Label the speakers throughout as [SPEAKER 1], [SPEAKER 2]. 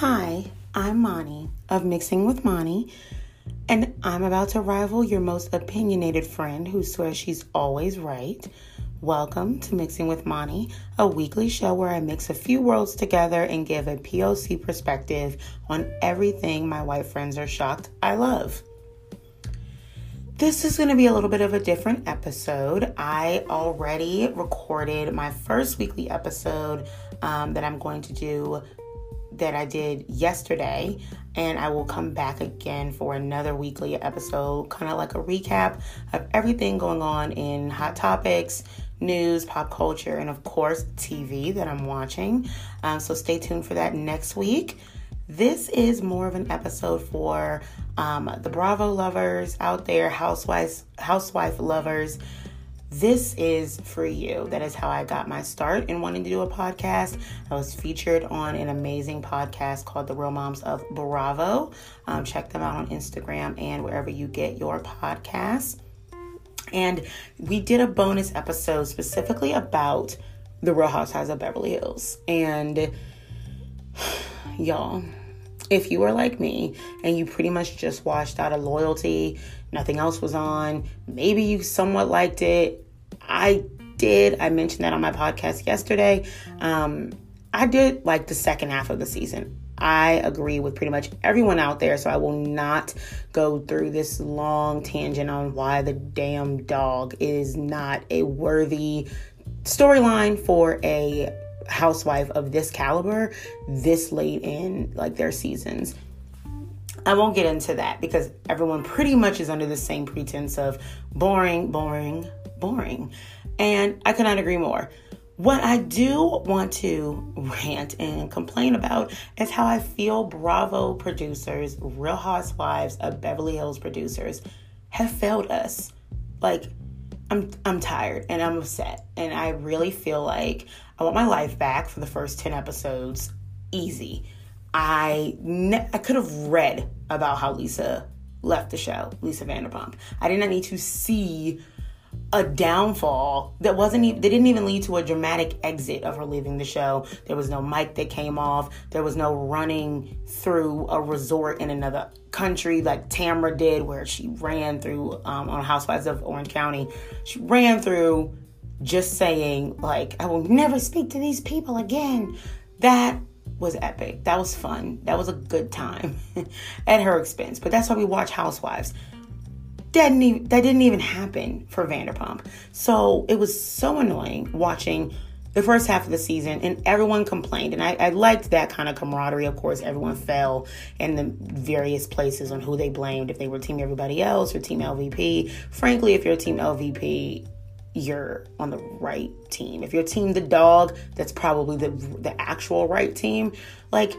[SPEAKER 1] Hi, I'm Moni of Mixing with Moni, and I'm about to rival your most opinionated friend who swears she's always right. Welcome to Mixing with Moni, a weekly show where I mix a few worlds together and give a POC perspective on everything my white friends are shocked I love. This is going to be a little bit of a different episode. I already recorded my first weekly episode um, that I'm going to do that I did yesterday, and I will come back again for another weekly episode, kind of like a recap of everything going on in Hot Topics, news, pop culture, and of course, TV that I'm watching. Um, so stay tuned for that next week. This is more of an episode for um, the Bravo lovers out there, housewives, housewife lovers this is for you. That is how I got my start in wanting to do a podcast. I was featured on an amazing podcast called The Real Moms of Bravo. Um, check them out on Instagram and wherever you get your podcasts. And we did a bonus episode specifically about The Real Housewives of Beverly Hills. And y'all, if you are like me and you pretty much just watched out of loyalty, nothing else was on, maybe you somewhat liked it. I did. I mentioned that on my podcast yesterday. Um, I did like the second half of the season. I agree with pretty much everyone out there, so I will not go through this long tangent on why the damn dog is not a worthy storyline for a housewife of this caliber this late in like their seasons. I won't get into that because everyone pretty much is under the same pretense of boring, boring, boring. And I cannot agree more. What I do want to rant and complain about is how I feel Bravo producers, Real Housewives of Beverly Hills producers have failed us. Like, I'm I'm tired and I'm upset and I really feel like I want my life back for the first 10 episodes easy. I ne- I could have read about how Lisa left the show, Lisa Vanderpump. I did not need to see a downfall that wasn't even they didn't even lead to a dramatic exit of her leaving the show. There was no mic that came off. There was no running through a resort in another country like tamra did where she ran through um, on housewives of orange county. She ran through just saying like i will never speak to these people again. That was epic. That was fun. That was a good time at her expense. But that's why we watch housewives. that that didn't even happen for Vanderpump. So it was so annoying watching the first half of the season and everyone complained. And I, I, liked that kind of camaraderie. Of course everyone fell in the various places on who they blamed if they were team everybody else or team lvp frankly if you're team lvp you're on the right team. If you're team the dog that's probably the the actual right team. Like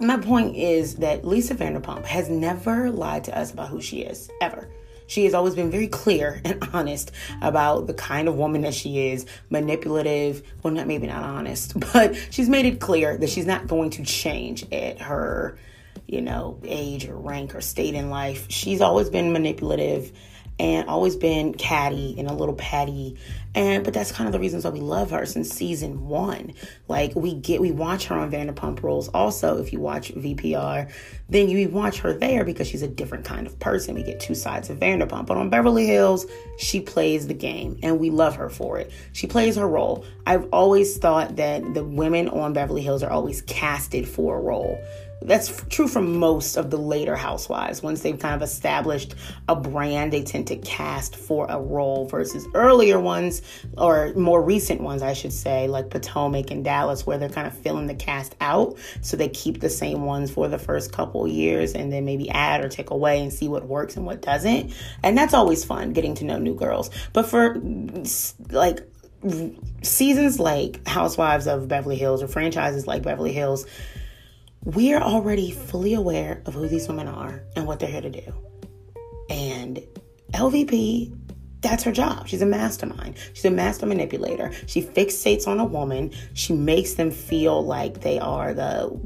[SPEAKER 1] my point is that Lisa Vanderpump has never lied to us about who she is, ever. She has always been very clear and honest about the kind of woman that she is, manipulative, well, not maybe not honest, but she's made it clear that she's not going to change at her, you know, age or rank or state in life. She's always been manipulative and always been catty and a little petty and but that's kind of the reasons why we love her since season one. Like we get we watch her on vanderpump rules. Also if you watch vpr then you watch her there because she's a different kind of person. We get two sides of vanderpump. But on beverly hills she plays the game and we love her for it. She plays her role. I've always thought that the women on beverly hills are always casted for a role that's true for most of the later housewives. Once they've kind of established a brand, they tend to cast for a role versus earlier ones or more recent ones, I should say, like Potomac and Dallas, where they're kind of filling the cast out. So they keep the same ones for the first couple years and then maybe add or take away and see what works and what doesn't. And that's always fun getting to know new girls. But for like seasons like Housewives of Beverly Hills or franchises like Beverly Hills, we are already fully aware of who these women are and what they're here to do. And LVP, that's her job. She's a mastermind. She's a master manipulator. She fixates on a woman. She makes them feel like they are the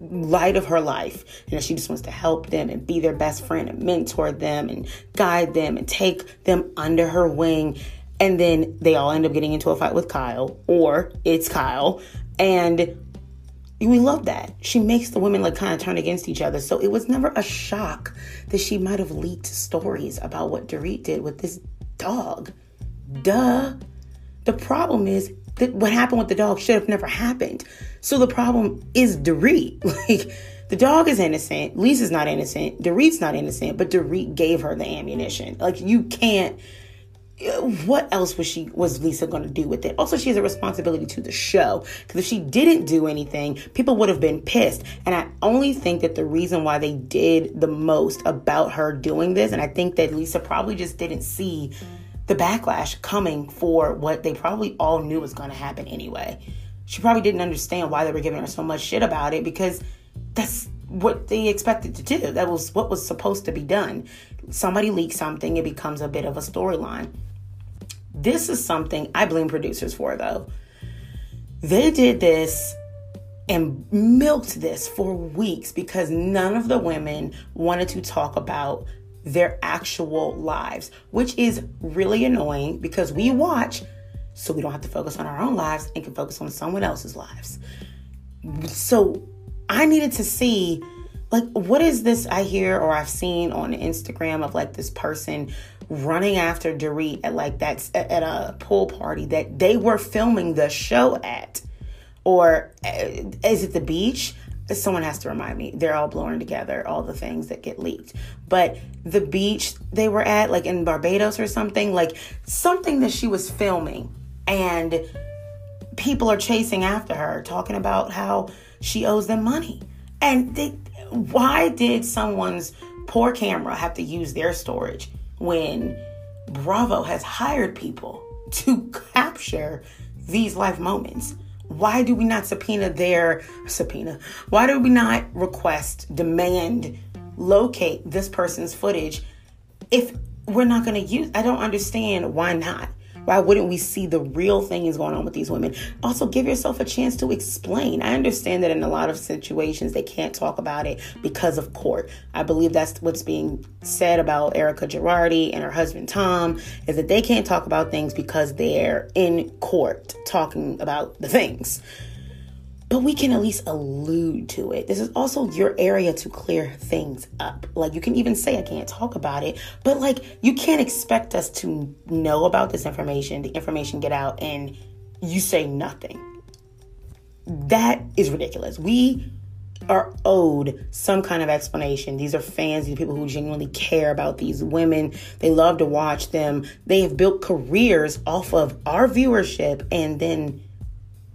[SPEAKER 1] light of her life and she just wants to help them and be their best friend and mentor them and guide them and take them under her wing and then they all end up getting into a fight with Kyle or it's Kyle and we love that. She makes the women like kind of turn against each other. So it was never a shock that she might have leaked stories about what Dorit did with this dog. Duh. The problem is that what happened with the dog should have never happened. So the problem is Dorit. Like the dog is innocent. Lisa's not innocent. Dorit's not innocent, but Dorit gave her the ammunition. Like you can't what else was she was Lisa going to do with it? Also, she has a responsibility to the show because if she didn't do anything, people would have been pissed. And I only think that the reason why they did the most about her doing this, and I think that Lisa probably just didn't see the backlash coming for what they probably all knew was going to happen anyway. She probably didn't understand why they were giving her so much shit about it because that's what they expected to do. That was what was supposed to be done. Somebody leaks something, it becomes a bit of a storyline. This is something I blame producers for, though. They did this and milked this for weeks because none of the women wanted to talk about their actual lives, which is really annoying because we watch so we don't have to focus on our own lives and can focus on someone else's lives. So I needed to see like what is this I hear or I've seen on Instagram of like this person running after Dorit at like that's at a pool party that they were filming the show at. Or uh, is it the beach? Someone has to remind me. They're all blurring together all the things that get leaked. But the beach they were at like in barbados or something like something that she was filming. And people are chasing after her talking about how she owes them money. And they, why did someone's poor camera have to use their storage when bravo has hired people to capture these life moments why do we not subpoena their subpoena? Why do we not request, demand, locate this person's footage if we're not going to use? I don't understand why not. Why wouldn't we see the real thing is going on with these women? Also, give yourself a chance to explain. I understand that in a lot of situations they can't talk about it because of court. I believe that's what's being said about Erika Girardi and her husband Tom is that they can't talk about things because they're in court talking about the things but we can at least allude to it. This is also your area to clear things up. Like you can even say I can't talk about it, but like you can't expect us to know about this information, the information get out and you say nothing. That is ridiculous. We are owed some kind of explanation. These are fans, these people who genuinely care about these women. They love to watch them. They have built careers off of our viewership and then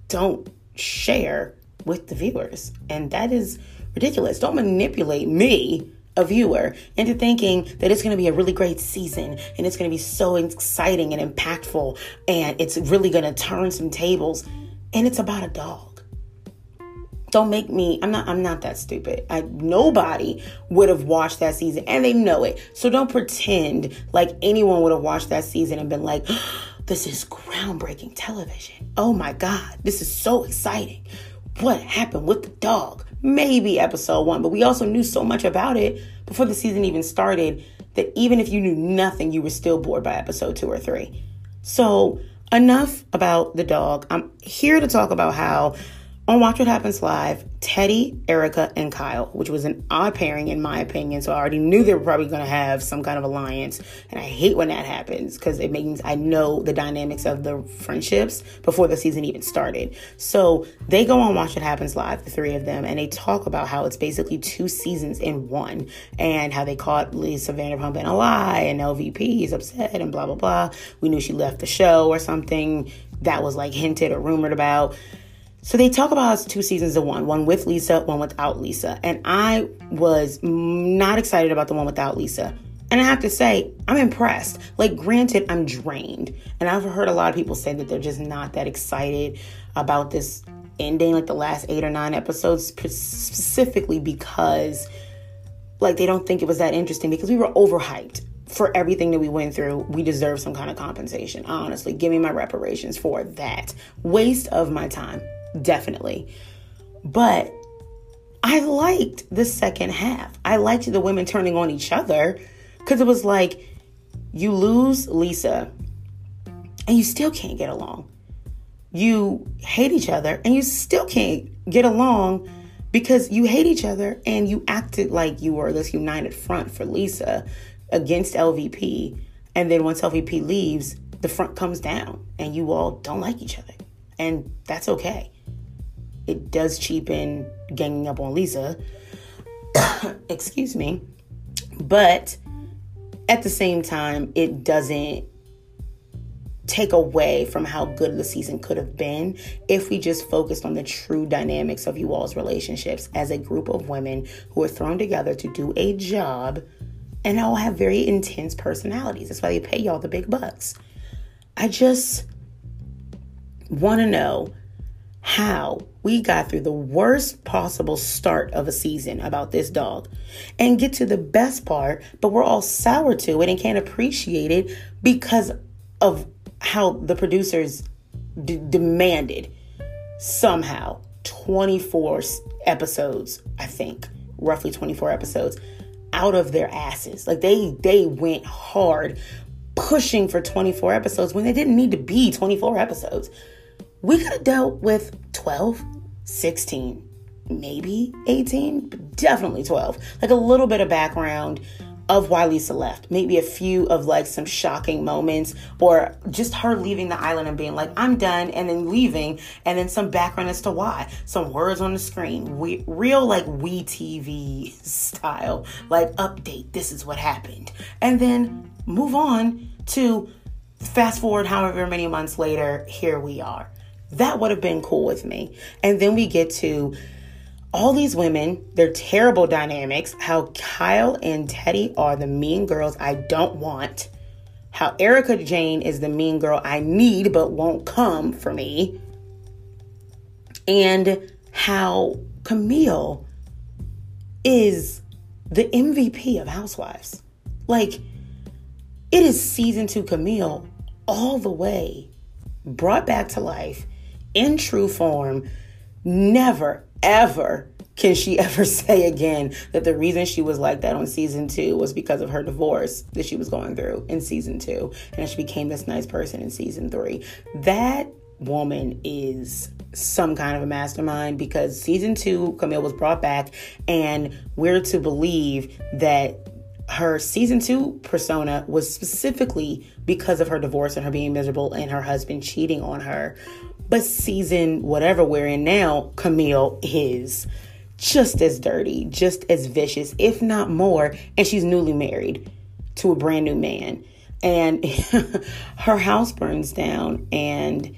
[SPEAKER 1] don't share with the viewers. And that is ridiculous. Don't manipulate me, a viewer, into thinking that it's going to be a really great season and it's going to be so exciting and impactful and it's really going to turn some tables. And it's about a dog. Don't make me I'm not I'm not that stupid. I nobody would have watched that season and they know it. So don't pretend like anyone would have watched that season and been like this is groundbreaking television. Oh my God, this is so exciting. What happened with the dog? Maybe episode one, but we also knew so much about it before the season even started that even if you knew nothing, you were still bored by episode two or three. So, enough about the dog. I'm here to talk about how on Watch What Happens Live, Teddi, Erika, and Kyle, which was an odd pairing in my opinion. So I already knew they were probably going to have some kind of alliance. And I hate when that happens because it means I know the dynamics of the friendships before the season even started. So they go on Watch What Happens Live, the three of them, and they talk about how it's basically two seasons in one and how they caught Lisa Vanderpump in a lie and LVP is upset and blah, blah, blah. We knew she left the show or something that was like hinted or rumored about. So they talk about two seasons of one, one with Lisa, one without Lisa. And I was not excited about the one without Lisa. And I have to say, I'm impressed. Like, granted, I'm drained. And I've heard a lot of people say that they're just not that excited about this ending, like the last eight or nine episodes, specifically because, like, they don't think it was that interesting because we were overhyped for everything that we went through, we deserve some kind of compensation. Honestly, give me my reparations for that waste of my time definitely. But I liked the second half. I liked the women turning on each other because it was like you lose Lisa and you still can't get along. you hate each other and you still can't get along because you hate each other and you acted like you were this united front for Lisa against LVP. And then once LVP leaves, the front comes down and you all don't like each other. And that's okay. It does cheapen ganging up on Lisa. Excuse me. But at the same time, it doesn't take away from how good the season could have been if we just focused on the true dynamics of you all's relationships as a group of women who are thrown together to do a job and all have very intense personalities. That's why they pay y'all the big bucks. I just want to know how we got through the worst possible start of a season about this dog and get to the best part, but we're all sour to it and can't appreciate it because of how the producers d- demanded somehow 24 episodes, I think, roughly 24 episodes out of their asses. Like they they went hard pushing for 24 episodes when they didn't need to be 24 episodes. We could have dealt with 12, 16, maybe 18, but definitely 12. Like a little bit of background of why Lisa left. Maybe a few of like some shocking moments or just her leaving the island and being like, I'm done, and then leaving, and then some background as to why. Some words on the screen. We, real like we TV style, like update, this is what happened. And then move on to fast forward however many months later, here we are. That would have been cool with me. And then we get to all these women, their terrible dynamics, how Kyle and Teddi are the mean girls I don't want, how Erika Jayne is the mean girl I need but won't come for me, and how Camille is the MVP of Housewives. Like, it is season two Camille all the way brought back to life in true form. Never, ever can she ever say again that the reason she was like that on season two was because of her divorce that she was going through in season two and she became this nice person in season three that woman is some kind of a mastermind because season two camille was brought back and we're to believe that her season two persona was specifically because of her divorce and her being miserable and her husband cheating on her but season whatever we're in now, Camille is just as dirty, just as vicious, if not more. And she's newly married to a brand new man. And her house burns down and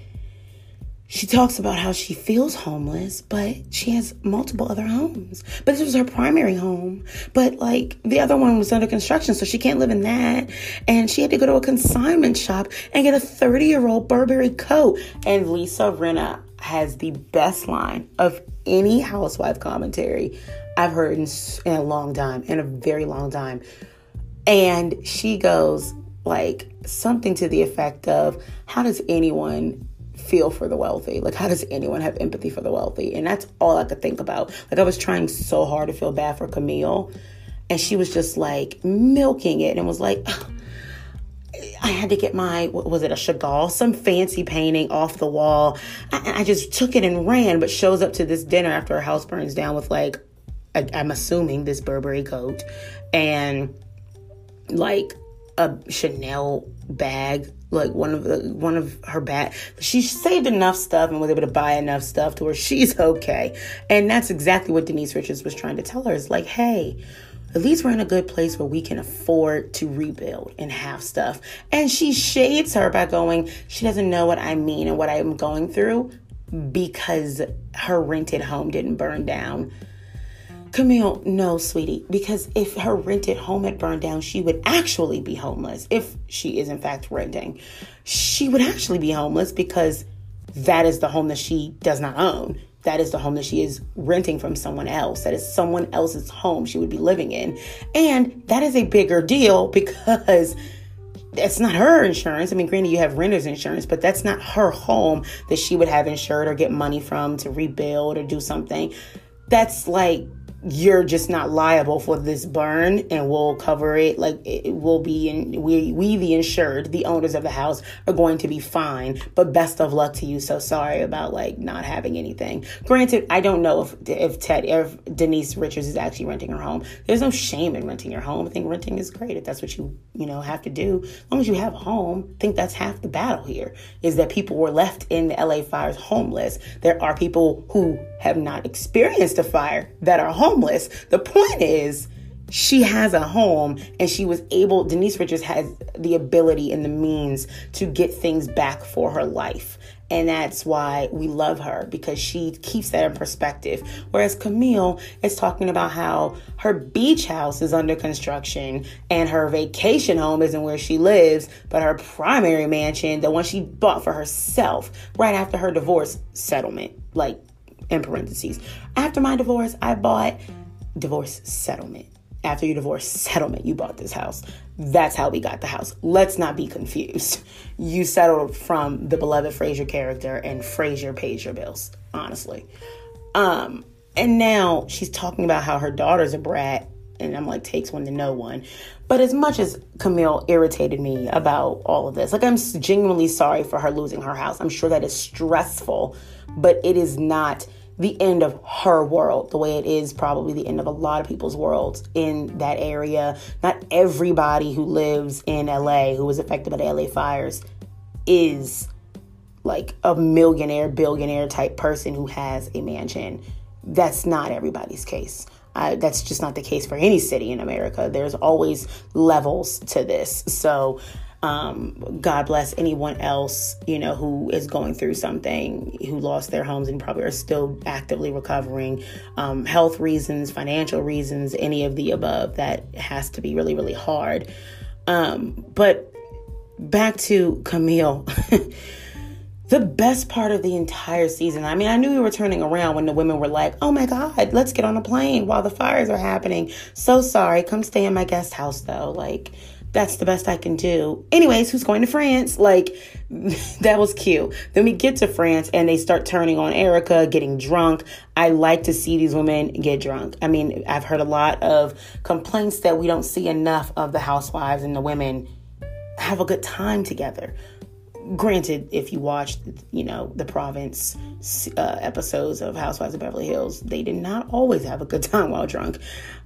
[SPEAKER 1] she talks about how she feels homeless, but she has multiple other homes. But this was her primary home. But like the other one was under construction, so she can't live in that. And she had to go to a consignment shop and get a 30 year old Burberry coat. And Lisa Rinna has the best line of any housewife commentary I've heard in, in a long time, in a very long time. And she goes like something to the effect of, How does anyone feel for the wealthy. Like, how does anyone have empathy for the wealthy? And that's all I could think about. Like, I was trying so hard to feel bad for Camille, and she was just like milking it and was like, I had to get my, was it a Chagall, some fancy painting off the wall. I, I just took it and ran, but shows up to this dinner after her house burns down with like, I, I'm assuming this Burberry coat and like a Chanel bag like one of the one of her bag she saved enough stuff and was able to buy enough stuff to where she's okay. And that's exactly what denise richards was trying to tell her is like hey at least we're in a good place where we can afford to rebuild and have stuff. And she shades her by going she doesn't know what i mean and what i'm going through because her rented home didn't burn down Camille, no, sweetie, because if her rented home had burned down, she would actually be homeless. If she is, in fact, renting, she would actually be homeless because that is the home that she does not own. That is the home that she is renting from someone else. That is someone else's home she would be living in. And that is a bigger deal because that's not her insurance. I mean, granted, you have renter's insurance, but that's not her home that she would have insured or get money from to rebuild or do something. That's like you're just not liable for this burn and we'll cover it. Like it will be in we we the insured the owners of the house are going to be fine but best of luck to you. So sorry about like not having anything. Granted i don't know if if ted if denise richards is actually renting her home. There's no shame in renting your home. I think renting is great if that's what you you know have to do. As long as you have a home i think that's half the battle here is that people were left in the la fires homeless. There are people who have not experienced a fire that are homeless. The point is, she has a home and she was able, Denise Richards has the ability and the means to get things back for her life. And that's why we love her because she keeps that in perspective. Whereas Camille is talking about how her beach house is under construction and her vacation home isn't where she lives, but her primary mansion, the one she bought for herself right after her divorce settlement, like in parentheses. After my divorce, I bought divorce settlement. After your divorce settlement, you bought this house. That's how we got the house. Let's not be confused. You settled from the beloved Frasier character, and Frasier pays your bills, honestly. Um, and now she's talking about how her daughter's a brat, and I'm like, takes one to know one. But as much as Camille irritated me about all of this, like, I'm genuinely sorry for her losing her house. I'm sure that is stressful, but it is not the end of her world, the way it is probably the end of a lot of people's worlds in that area. Not everybody who lives in LA who was affected by the LA fires is like a millionaire, billionaire type person who has a mansion. That's not everybody's case. Uh, that's just not the case for any city in America. There's always levels to this. So, um, God bless anyone else, you know, who is going through something, who lost their homes and probably are still actively recovering. Um, health reasons, financial reasons, any of the above. That has to be really, really hard. Um, but back to Camille. the best part of the entire season. I mean, I knew we were turning around when the women were like, oh my God, let's get on a plane while the fires are happening. So sorry. Come stay in my guest house, though. Like, that's the best I can do. Anyways, who's going to France? Like, that was cute. Then we get to France and they start turning on Erika, getting drunk. I like to see these women get drunk. I mean, I've heard a lot of complaints that we don't see enough of the housewives and the women have a good time together. Granted, if you watched, you know, the Provence uh, episodes of Housewives of Beverly Hills, they did not always have a good time while drunk.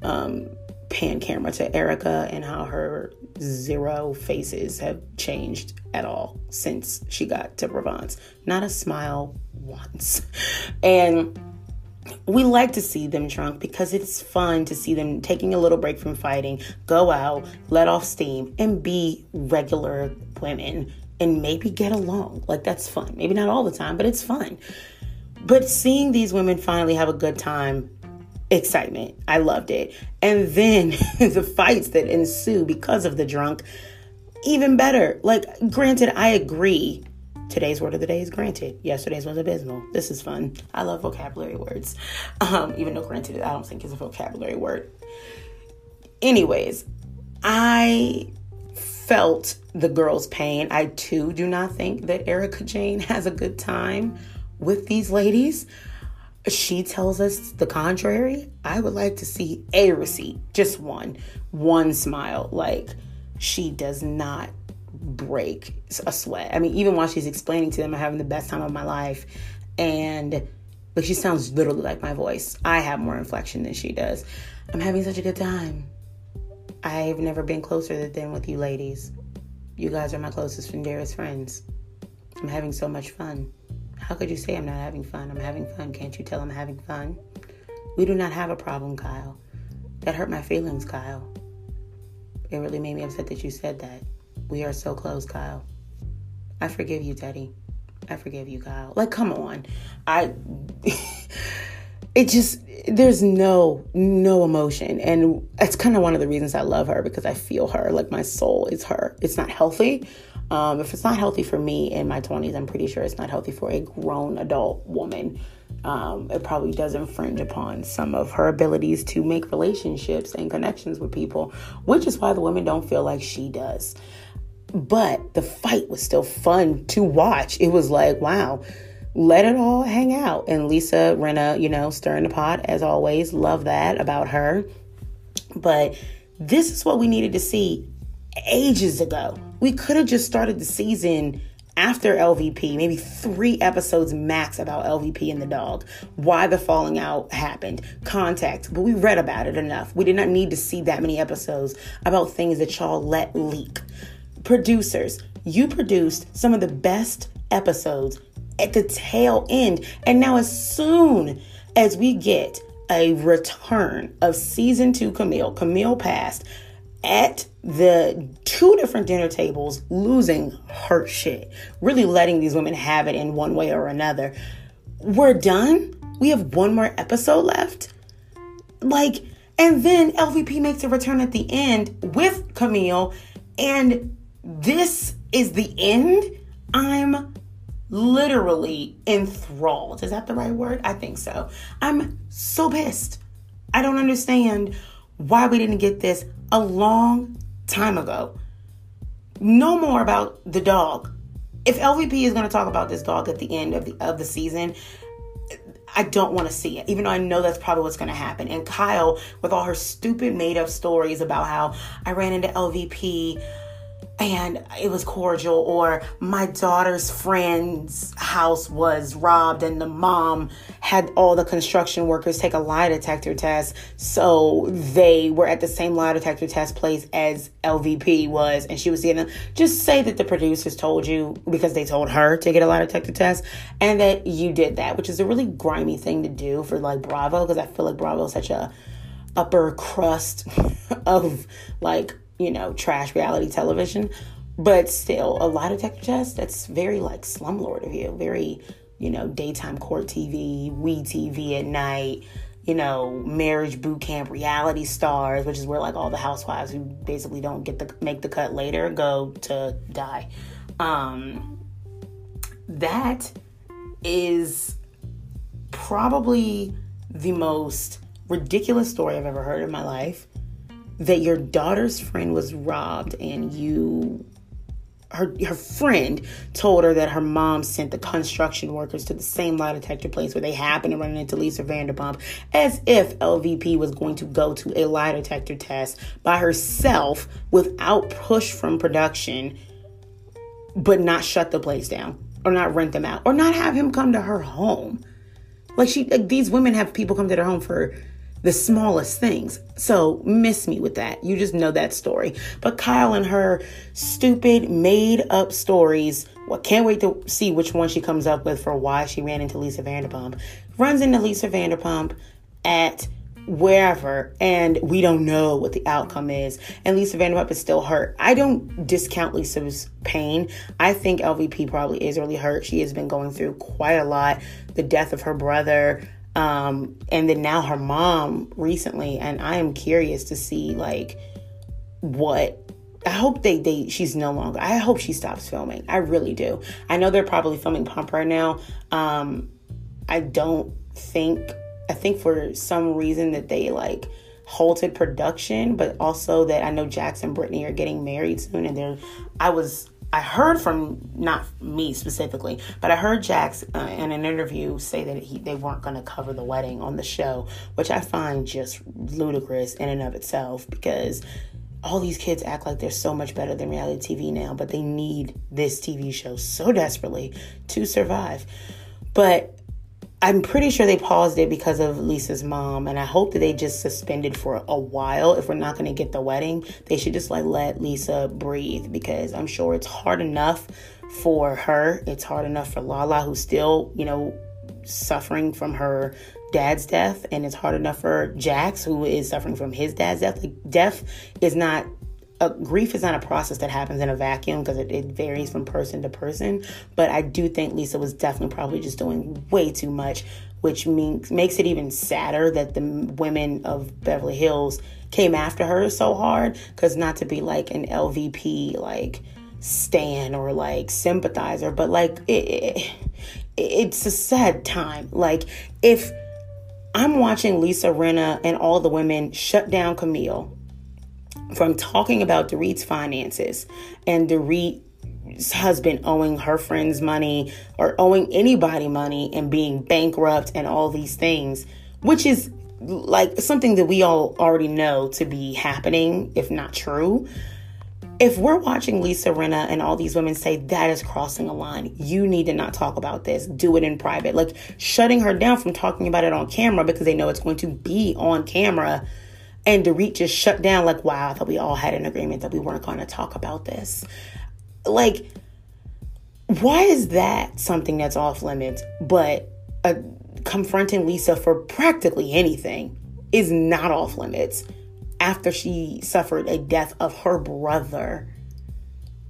[SPEAKER 1] Um, pan camera to Erika and how her zero faces have changed at all since she got to Provence. Not a smile once. And we like to see them drunk because it's fun to see them taking a little break from fighting, go out, let off steam, and be regular women and maybe get along. Like, that's fun. Maybe not all the time, but it's fun. But seeing these women finally have a good time excitement. I loved it. And then the fights that ensue because of the drunk, even better. Like, granted, I agree. Today's word of the day is granted. Yesterday's was abysmal. This is fun. I love vocabulary words. Um, even though granted, I don't think it's a vocabulary word. Anyways, I felt the girl's pain. I too do not think that Erika Jayne has a good time with these ladies she tells us the contrary, I would like to see a receipt, just one, one smile. Like she does not break a sweat. I mean, even while she's explaining to them, I'm having the best time of my life, and but she sounds literally like my voice. I have more inflection than she does. I'm having such a good time. I've never been closer than with you ladies. You guys are my closest and dearest friends. I'm having so much fun. How could you say I'm not having fun? I'm having fun. Can't you tell I'm having fun? We do not have a problem, Kyle. That hurt my feelings, Kyle. It really made me upset that you said that. We are so close, Kyle. I forgive you, Teddi. I forgive you, Kyle. Like, come on. I. it just there's no no emotion and it's kind of one of the reasons i love her because i feel her like my soul is her it's not healthy um, if it's not healthy for me in my 20s, I'm pretty sure it's not healthy for a grown adult woman. Um, it probably does infringe upon some of her abilities to make relationships and connections with people, which is why the women don't feel like she does. But the fight was still fun to watch. It was like, wow, let it all hang out. And Lisa Rinna, you know, stirring the pot as always. Love that about her. But this is what we needed to see ages ago. We could have just started the season after LVP, maybe three episodes max about LVP and the dog, why the falling out happened, context. But we read about it enough. We did not need to see that many episodes about things that y'all let leak. Producers, you produced some of the best episodes at the tail end. And now, as soon as we get a return of season two Camille, Camille passed at the two different dinner tables, losing her shit, really letting these women have it in one way or another. We're done. We have one more episode left. Like, and then LVP makes a return at the end with Camille, and this is the end. I'm literally enthralled. Is that the right word? I think so. I'm so pissed. I don't understand why we didn't get this a long time ago. No more about the dog. If LVP is going to talk about this dog at the end of the of the season, I don't want to see it, even though I know that's probably what's going to happen. And Kyle, with all her stupid made up stories about how I ran into LVP and it was cordial or my daughter's friend's house was robbed and the mom had all the construction workers take a lie detector test. So they were at the same lie detector test place as lvp was and she was seeing them. Just say that the producers told you because they told her to get a lie detector test and that you did that which is a really grimy thing to do for like bravo because i feel like bravo is such a upper crust of like you know, trash reality television. But still, a lot of tests, that's very like slumlord of you, very, you know, daytime court TV, we TV at night, you know, marriage boot camp reality stars, which is where like all the housewives who basically don't get the make the cut later go to die. Um that is probably the most ridiculous story I've ever heard in my life that your daughter's friend was robbed and you her her friend told her that her mom sent the construction workers to the same lie detector place where they happened to run into Lisa Vanderpump, as if LVP was going to go to a lie detector test by herself without push from production, but not shut the place down or not rent them out or not have him come to her home. Like she, like these women have people come to their home for the smallest things. So miss me with that. You just know that story. But Kyle and her stupid made up stories. Well, can't wait to see which one she comes up with for why she ran into Lisa Vanderpump. Runs into Lisa Vanderpump at wherever and we don't know what the outcome is and Lisa Vanderpump is still hurt. I don't discount Lisa's pain. I think LVP probably is really hurt. She has been going through quite a lot. The death of her brother, um, and then now her mom recently, and I am curious to see like what I hope they they she's no longer. I hope she stops filming. I really do. I know they're probably filming Pump right now. Um, I don't think I think for some reason that they like halted production, but also that I know Jackson and Brittany are getting married soon, and they're. I was I heard from not me specifically, but I heard Jax uh, in an interview say that he, they weren't going to cover the wedding on the show, which I find just ludicrous in and of itself because all these kids act like they're so much better than reality TV now, but they need this TV show so desperately to survive. But I'm pretty sure they paused it because of Lisa's mom, and I hope that they just suspended for a while. If we're not going to get the wedding, they should just like let Lisa breathe because I'm sure it's hard enough for her. It's hard enough for Lala, who's still, you know, suffering from her dad's death, and it's hard enough for Jax, who is suffering from his dad's death. Like, death is not grief is not a process that happens in a vacuum because it, it, varies from person to person. But I do think Lisa was definitely probably just doing way too much, which means makes it even sadder that the women of Beverly Hills came after her so hard. Because not to be like an LVP like stan or like sympathizer, but like it, it, it's a sad time. Like if I'm watching Lisa Rinna and all the women shut down Camille from talking about Dorit's finances and Dorit husband owing her friends money or owing anybody money and being bankrupt and all these things, which is like something that we all already know to be happening, if not true. If we're watching Lisa Rinna and all these women say that is crossing a line, you need to not talk about this. Do it in private. Like shutting her down from talking about it on camera because they know it's going to be on camera. And Dorit just shut down, like, wow, I thought we all had an agreement that we weren't going to talk about this. Like, why is that something that's off limits, but uh, confronting Lisa for practically anything is not off limits after she suffered a death of her brother?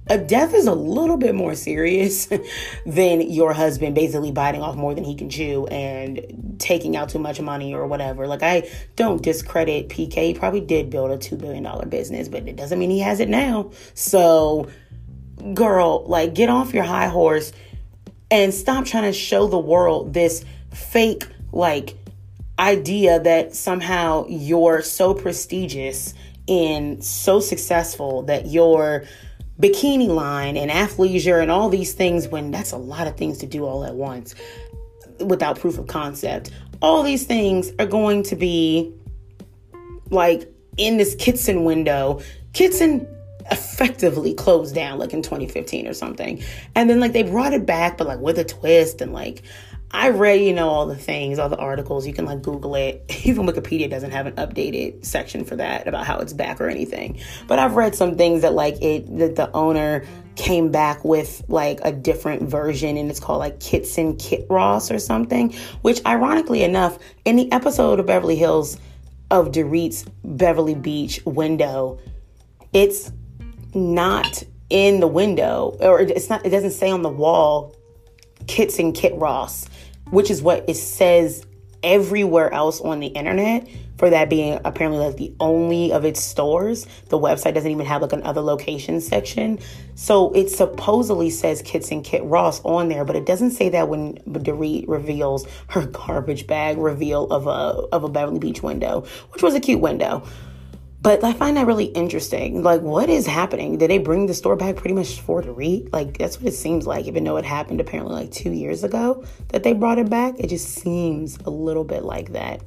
[SPEAKER 1] A death is a little bit more serious than your husband basically biting off more than he can chew and taking out too much money or whatever. Like, I don't discredit PK. He probably did build a $2 billion business, but it doesn't mean he has it now. So, girl, like get off your high horse and stop trying to show the world this fake like idea that somehow you're so prestigious and so successful that your bikini line and athleisure and all these things when that's a lot of things to do all at once without proof of concept. All these things are going to be like in this Kitson window. Kitson effectively closed down like in 2015 or something. And then like they brought it back, but like with a twist and like I read, you know, all the things, all the articles. You can like Google it. Even Wikipedia doesn't have an updated section for that about how it's back or anything. But I've read some things that like it that the owner came back with like a different version and it's called like Kitson Kit Ross or something. Which ironically enough, in the episode of Beverly Hills of Dorit's Beverly Beach window, it's not in the window or it's not it doesn't say on the wall Kitson Kit Ross, which is what it says everywhere else on the internet for that being apparently like the only of its stores. The website doesn't even have like an other location section. So it supposedly says Kitson Kit Ross on there, but it doesn't say that when Dorit reveals her garbage bag reveal of a of a Beverly Beach window, which was a cute window. But I find that really interesting. Like, what is happening? Did they bring the store back pretty much for Dorit? Like, that's what it seems like, even though it happened apparently like two years ago that they brought it back. It just seems a little bit like that.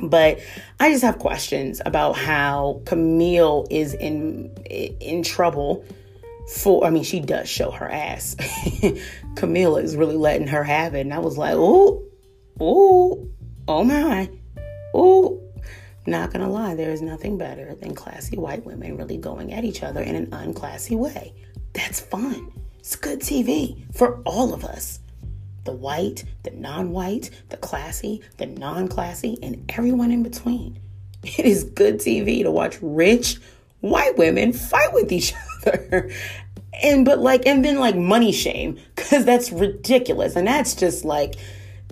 [SPEAKER 1] But I just have questions about how Camille is in in trouble for I mean she does show her ass. Camilla is really letting her have it. And I was like, oh, oh, oh my. Oh, not gonna lie, there is nothing better than classy white women really going at each other in an unclassy way. That's fun. It's good TV for all of us. The white, the non white, the classy, the non classy, and everyone in between. It is good TV to watch rich white women fight with each other. And but like, and then like money shame, because that's ridiculous. And that's just like,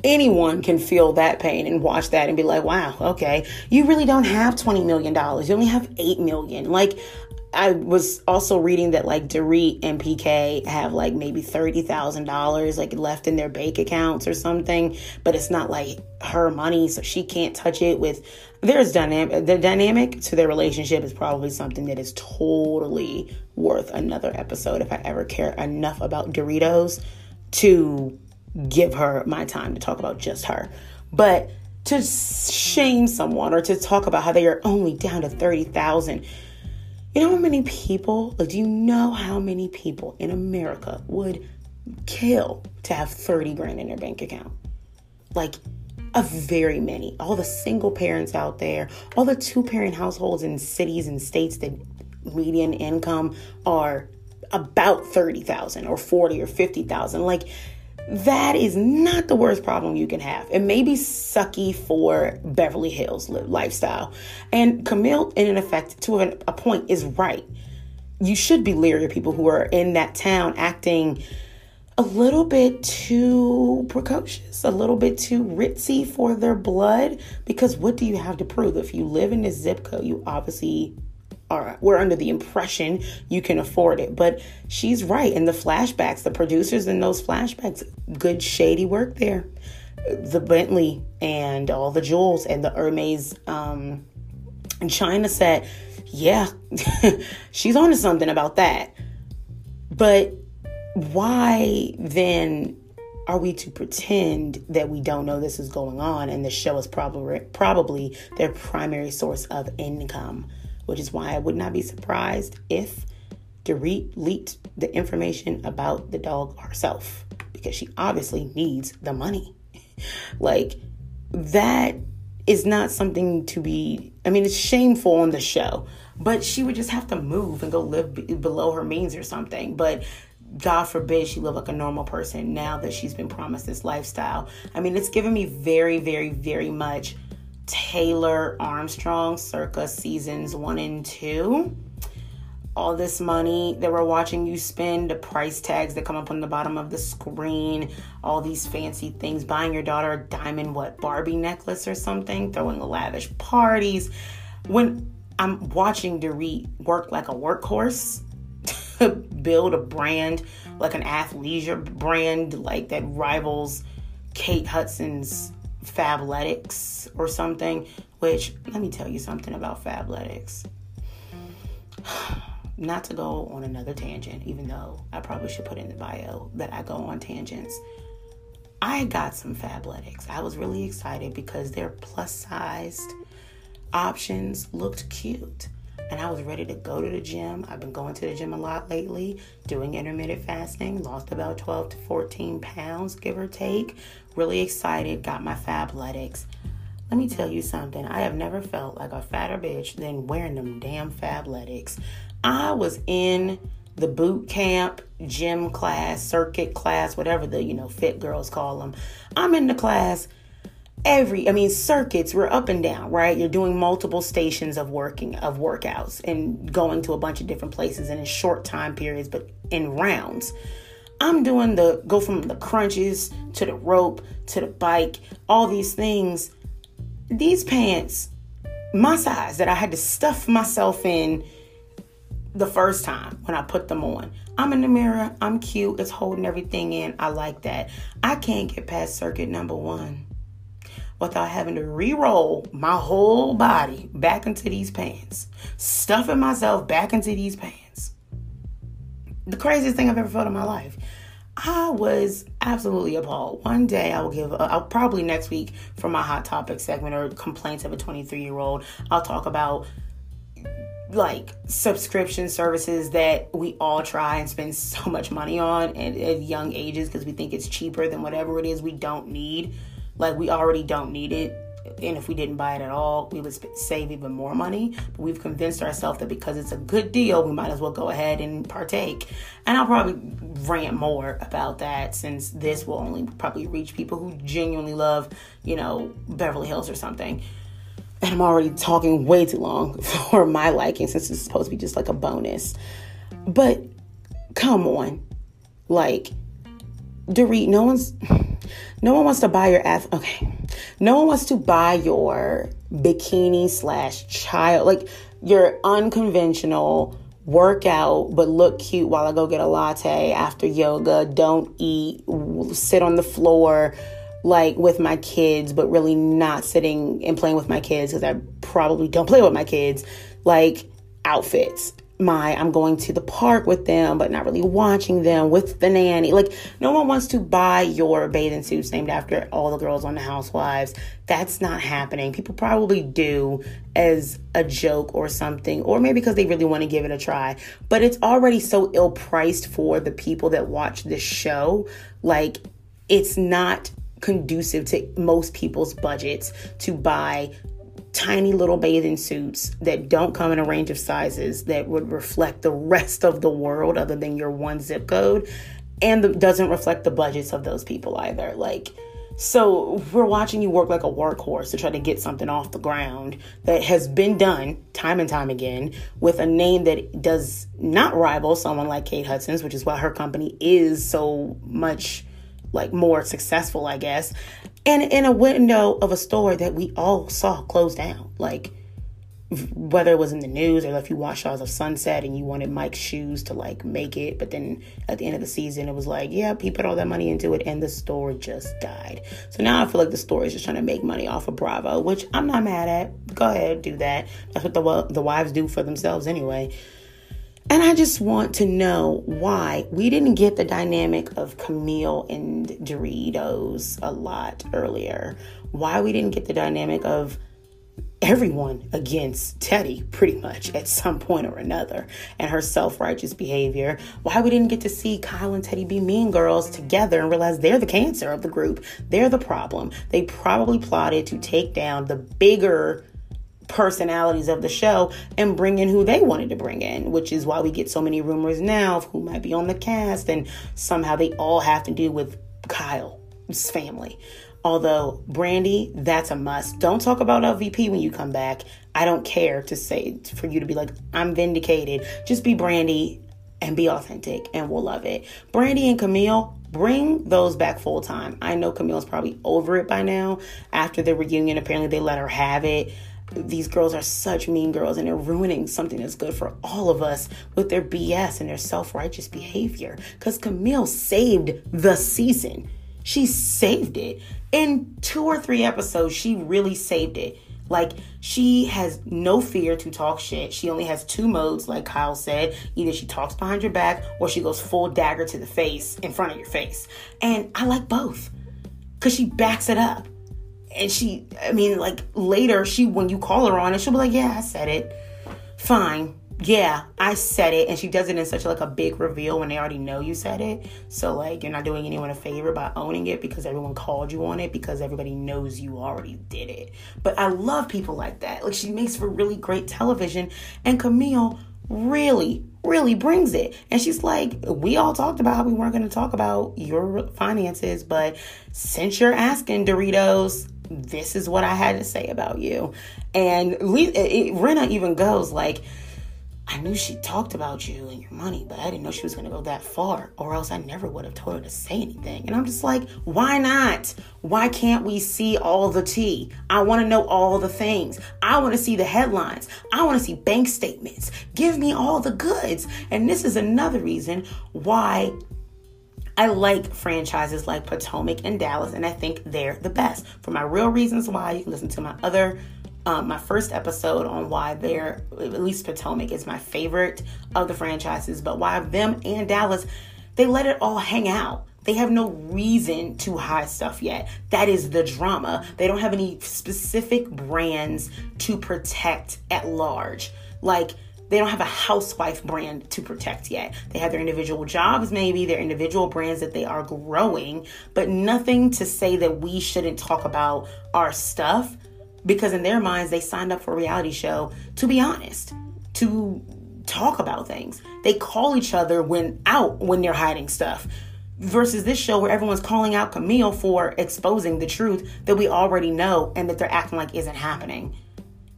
[SPEAKER 1] anyone can feel that pain and watch that and be like, wow, okay, you really don't have $20 million. You only have $8 million. Like, I was also reading that like Dorit and PK have like maybe thirty thousand dollars like left in their bank accounts or something, but it's not like her money, so she can't touch it. With there's dynamic, the dynamic to their relationship is probably something that is totally worth another episode if I ever care enough about Doritos to give her my time to talk about just her. But to shame someone or to talk about how they are only down to 30,000. You know how many people, do you know how many people in America would kill to have 30 grand in their bank account? Like, a very many. All the single parents out there, all the two parent households in cities and states that median income are about 30,000 or 40 or 50,000. Like, that is not the worst problem you can have. It may be sucky for Beverly Hills lifestyle. And Camille, in an effect, to a point, is right. You should be leery of people who are in that town acting a little bit too precocious, a little bit too ritzy for their blood. Because what do you have to prove? If you live in this zip code, you obviously are we're under the impression you can afford it. But she's right. In the flashbacks, the producers in those flashbacks, good shady work there. The Bentley and all the jewels and the Hermes um, and China set, yeah, she's onto something about that. But why then are we to pretend that we don't know this is going on and the show is probably probably their primary source of income which is why i would not be surprised if Dorit leaked the information about the dog herself because she obviously needs the money like that is not something to be i mean it's shameful on the show but she would just have to move and go live b- below her means or something but God forbid she live like a normal person now that she's been promised this lifestyle. I mean, it's given me very, very, very much Taylor Armstrong circa seasons one and two. All this money that we're watching you spend, the price tags that come up on the bottom of the screen, all these fancy things, buying your daughter a diamond, what, Barbie necklace or something, throwing lavish parties. When I'm watching Dorit work like a workhorse, build a brand like an athleisure brand like that rivals Kate Hudson's Fabletics or something. Which let me tell you something about Fabletics. Not to go on another tangent, even though I probably should put in the bio that I go on tangents. I got some Fabletics. I was really excited because their plus sized options looked cute and I was ready to go to the gym. I've been going to the gym a lot lately, doing intermittent fasting, lost about 12 to 14 pounds, give or take. Really excited, got my Fabletics. Let me tell you something. I have never felt like a fatter bitch than wearing them damn Fabletics. I was in the boot camp, gym class, circuit class, whatever the, you know, fit girls call them. I'm in the class every i mean circuits we're up and down right? You're doing multiple stations of working of workouts and going to a bunch of different places and in short time periods but in rounds. I'm doing the go from the crunches to the rope to the bike all these things. These pants my size that i had to stuff myself in the first time when i put them on. I'm in the mirror i'm cute it's holding everything in i like that. I can't get past circuit number one without having to re-roll my whole body back into these pants, stuffing myself back into these pants. The craziest thing I've ever felt in my life. I was absolutely appalled. One day I will give, uh, I'll probably next week for my hot topic segment or complaints of a 23 year old, I'll talk about like subscription services that we all try and spend so much money on at, at young ages because we think it's cheaper than whatever it is we don't need like we already don't need it. And if we didn't buy it at all, we would save even more money. But we've convinced ourselves that because it's a good deal, we might as well go ahead and partake. And I'll probably rant more about that since this will only probably reach people who genuinely love, you know, Beverly Hills or something. And I'm already talking way too long for my liking since it's supposed to be just like a bonus. But come on. Like, Dorit, no one's no one wants to buy your ath okay. No one wants to buy your bikini slash child like your unconventional workout but look cute while I go get a latte after yoga, don't eat, sit on the floor like with my kids, but really not sitting and playing with my kids because I probably don't play with my kids, like outfits my I'm going to the park with them, but not really watching them with the nanny. Like, no one wants to buy your bathing suits named after all the girls on the Housewives. That's not happening. People probably do as a joke or something, or maybe because they really want to give it a try. But it's already so ill priced for the people that watch this show. Like, it's not conducive to most people's budgets to buy tiny little bathing suits that don't come in a range of sizes that would reflect the rest of the world other than your one zip code and the, doesn't reflect the budgets of those people either. Like so we're watching you work like a workhorse to try to get something off the ground that has been done time and time again with a name that does not rival someone like Kate Hudson's, which is why her company is so much like more successful, I guess and in a window of a store that we all saw closed down. Like whether it was in the news or if you watched Shahs of Sunset and you wanted Mike's shoes to like make it, but then at the end of the season it was like, yeah, he put all that money into it and the store just died. So now I feel like the store is just trying to make money off of Bravo, which I'm not mad at. Go ahead, do that. That's what the the wives do for themselves anyway. And I just want to know why we didn't get the dynamic of Camille and Doritos a lot earlier. Why we didn't get the dynamic of everyone against Teddi pretty much at some point or another and her self-righteous behavior. Why we didn't get to see Kyle and Teddi be mean girls together and realize they're the cancer of the group. They're the problem. They probably plotted to take down the bigger personalities of the show and bring in who they wanted to bring in, which is why we get so many rumors now of who might be on the cast, and somehow they all have to do with Kyle's family. Although Brandi, that's a must. Don't talk about LVP when you come back. I don't care to say for you to be like, I'm vindicated. Just be Brandi and be authentic, and we'll love it. Brandi and Camille, bring those back full time. I know Camille's probably over it by now. After the reunion, apparently they let her have it these girls are such mean girls and they're ruining something that's good for all of us with their BS and their self righteous behavior. Because Camille saved the season. She saved it. In two or three episodes, she really saved it. Like, she has no fear to talk shit. She only has two modes, like Kyle said. Either she talks behind your back or she goes full dagger to the face in front of your face. And I like both because she backs it up and she i mean like later she when you call her on it she'll be like yeah i said it. Fine. Yeah i said it. And she does it in such like a big reveal when they already know you said it. So like you're not doing anyone a favor by owning it because everyone called you on it because everybody knows you already did it. But i love people like that. Like she makes for really great television and camille really really brings it. And she's like, We all talked about how we weren't going to talk about your finances, but since you're asking Doritos, this is what I had to say about you. And Rinna even goes like, I knew she talked about you and your money, but I didn't know she was going to go that far, or else I never would have told her to say anything. And I'm just like, why not? Why can't we see all the tea? I want to know all the things. I want to see the headlines. I want to see bank statements. Give me all the goods. And this is another reason why I like franchises like Potomac and Dallas, and I think they're the best. For my real reasons why, you can listen to my other, um, my first episode on why they're, at least Potomac is my favorite of the franchises, but why them and Dallas, they let it all hang out. They have no reason to hide stuff yet. That is the drama. They don't have any specific brands to protect at large. Like, they don't have a housewife brand to protect yet. They have their individual jobs, maybe their individual brands that they are growing, but nothing to say that we shouldn't talk about our stuff because in their minds they signed up for a reality show to be honest, to talk about things. They call each other when out when they're hiding stuff versus this show where everyone's calling out Camille for exposing the truth that we already know and that they're acting like isn't happening.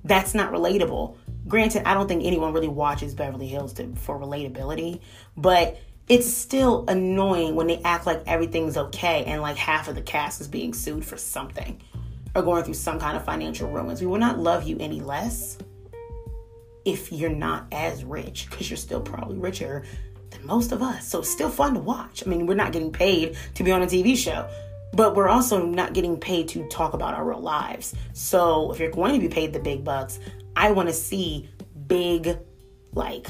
[SPEAKER 1] That's not relatable. Granted, I don't think anyone really watches Beverly Hills to, for relatability, but it's still annoying when they act like everything's okay and like half of the cast is being sued for something or going through some kind of financial ruins. We will not love you any less if you're not as rich because you're still probably richer than most of us. So it's still fun to watch. I mean, we're not getting paid to be on a TV show, but we're also not getting paid to talk about our real lives. So if you're going to be paid the big bucks, I want to see big, like,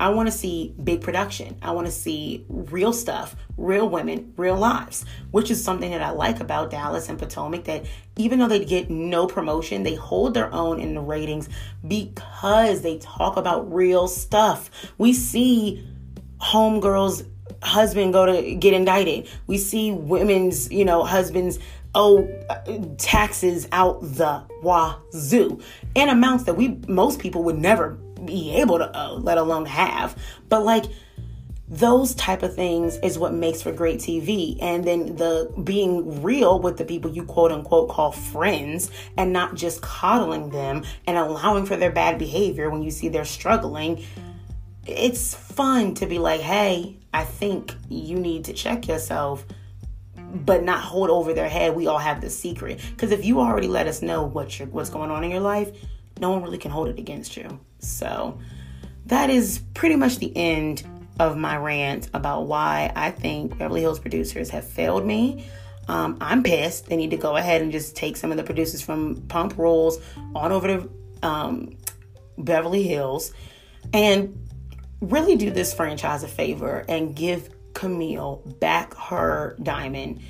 [SPEAKER 1] I want to see big production. I want to see real stuff, real women, real lives, which is something that I like about Dallas and Potomac. That even though they get no promotion, they hold their own in the ratings because they talk about real stuff. We see homegirls husband go to get indicted. We see women's, you know, husbands owe taxes out the wazoo in amounts that we most people would never be able to owe, let alone have. But like those type of things is what makes for great TV. And then the being real with the people you quote unquote call friends and not just coddling them and allowing for their bad behavior when you see they're struggling. It's fun to be like, hey, I think you need to check yourself but not hold over their head. We all have the secret. Because if you already let us know what you what's going on in your life, no one really can hold it against you. So that is pretty much the end of my rant about why I think Beverly Hills producers have failed me. Um, I'm pissed. They need to go ahead and just take some of the producers from Pump Rules on over to um, Beverly Hills and really do this franchise a favor and give Camille back her diamond.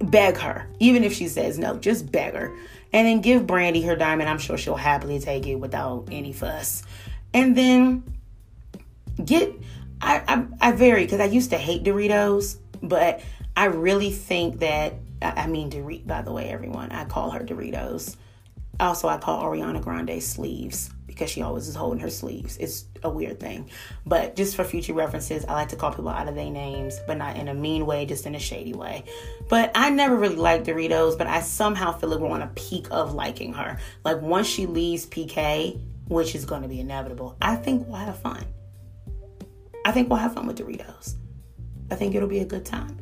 [SPEAKER 1] Beg her, even if she says no, just beg her. And then give Brandi her diamond. I'm sure she'll happily take it without any fuss. And then get, I, I, I vary because I used to hate Doritos, but I really think that, I mean, Dorit, by the way, everyone, I call her Doritos. Also, I call Ariana Grande sleeves because she always is holding her sleeves. It's a weird thing. But just for future references, I like to call people out of their names, but not in a mean way, just in a shady way. But I never really liked Doritos, but I somehow feel like we're on a peak of liking her. Like once she leaves PK, which is going to be inevitable, I think we'll have fun. I think we'll have fun with Doritos. I think it'll be a good time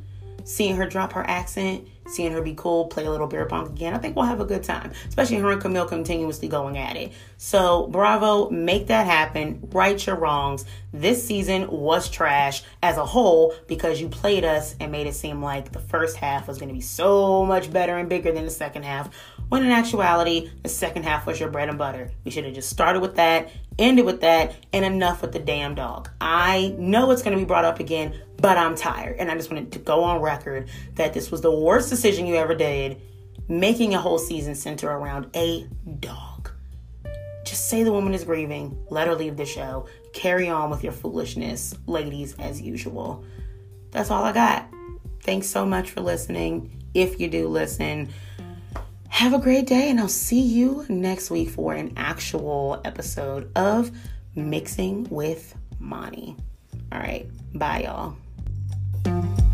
[SPEAKER 1] seeing her drop her accent, seeing her be cool, play a little beer pong again. I think we'll have a good time, especially her and Camille continuously going at it. So, bravo, make that happen. Right your wrongs. This season was trash as a whole because you played us and made it seem like the first half was going to be so much better and bigger than the second half. When in actuality, the second half was your bread and butter. We should have just started with that, ended with that, and enough with the damn dog. I know it's going to be brought up again, but I'm tired. And I just wanted to go on record that this was the worst decision you ever did, making a whole season center around a dog. Just say the woman is grieving, let her leave the show, carry on with your foolishness, ladies, as usual. That's all I got. Thanks so much for listening. If you do listen, have a great day, and I'll see you next week for an actual episode of Mixing with Mani. All right, bye, y'all.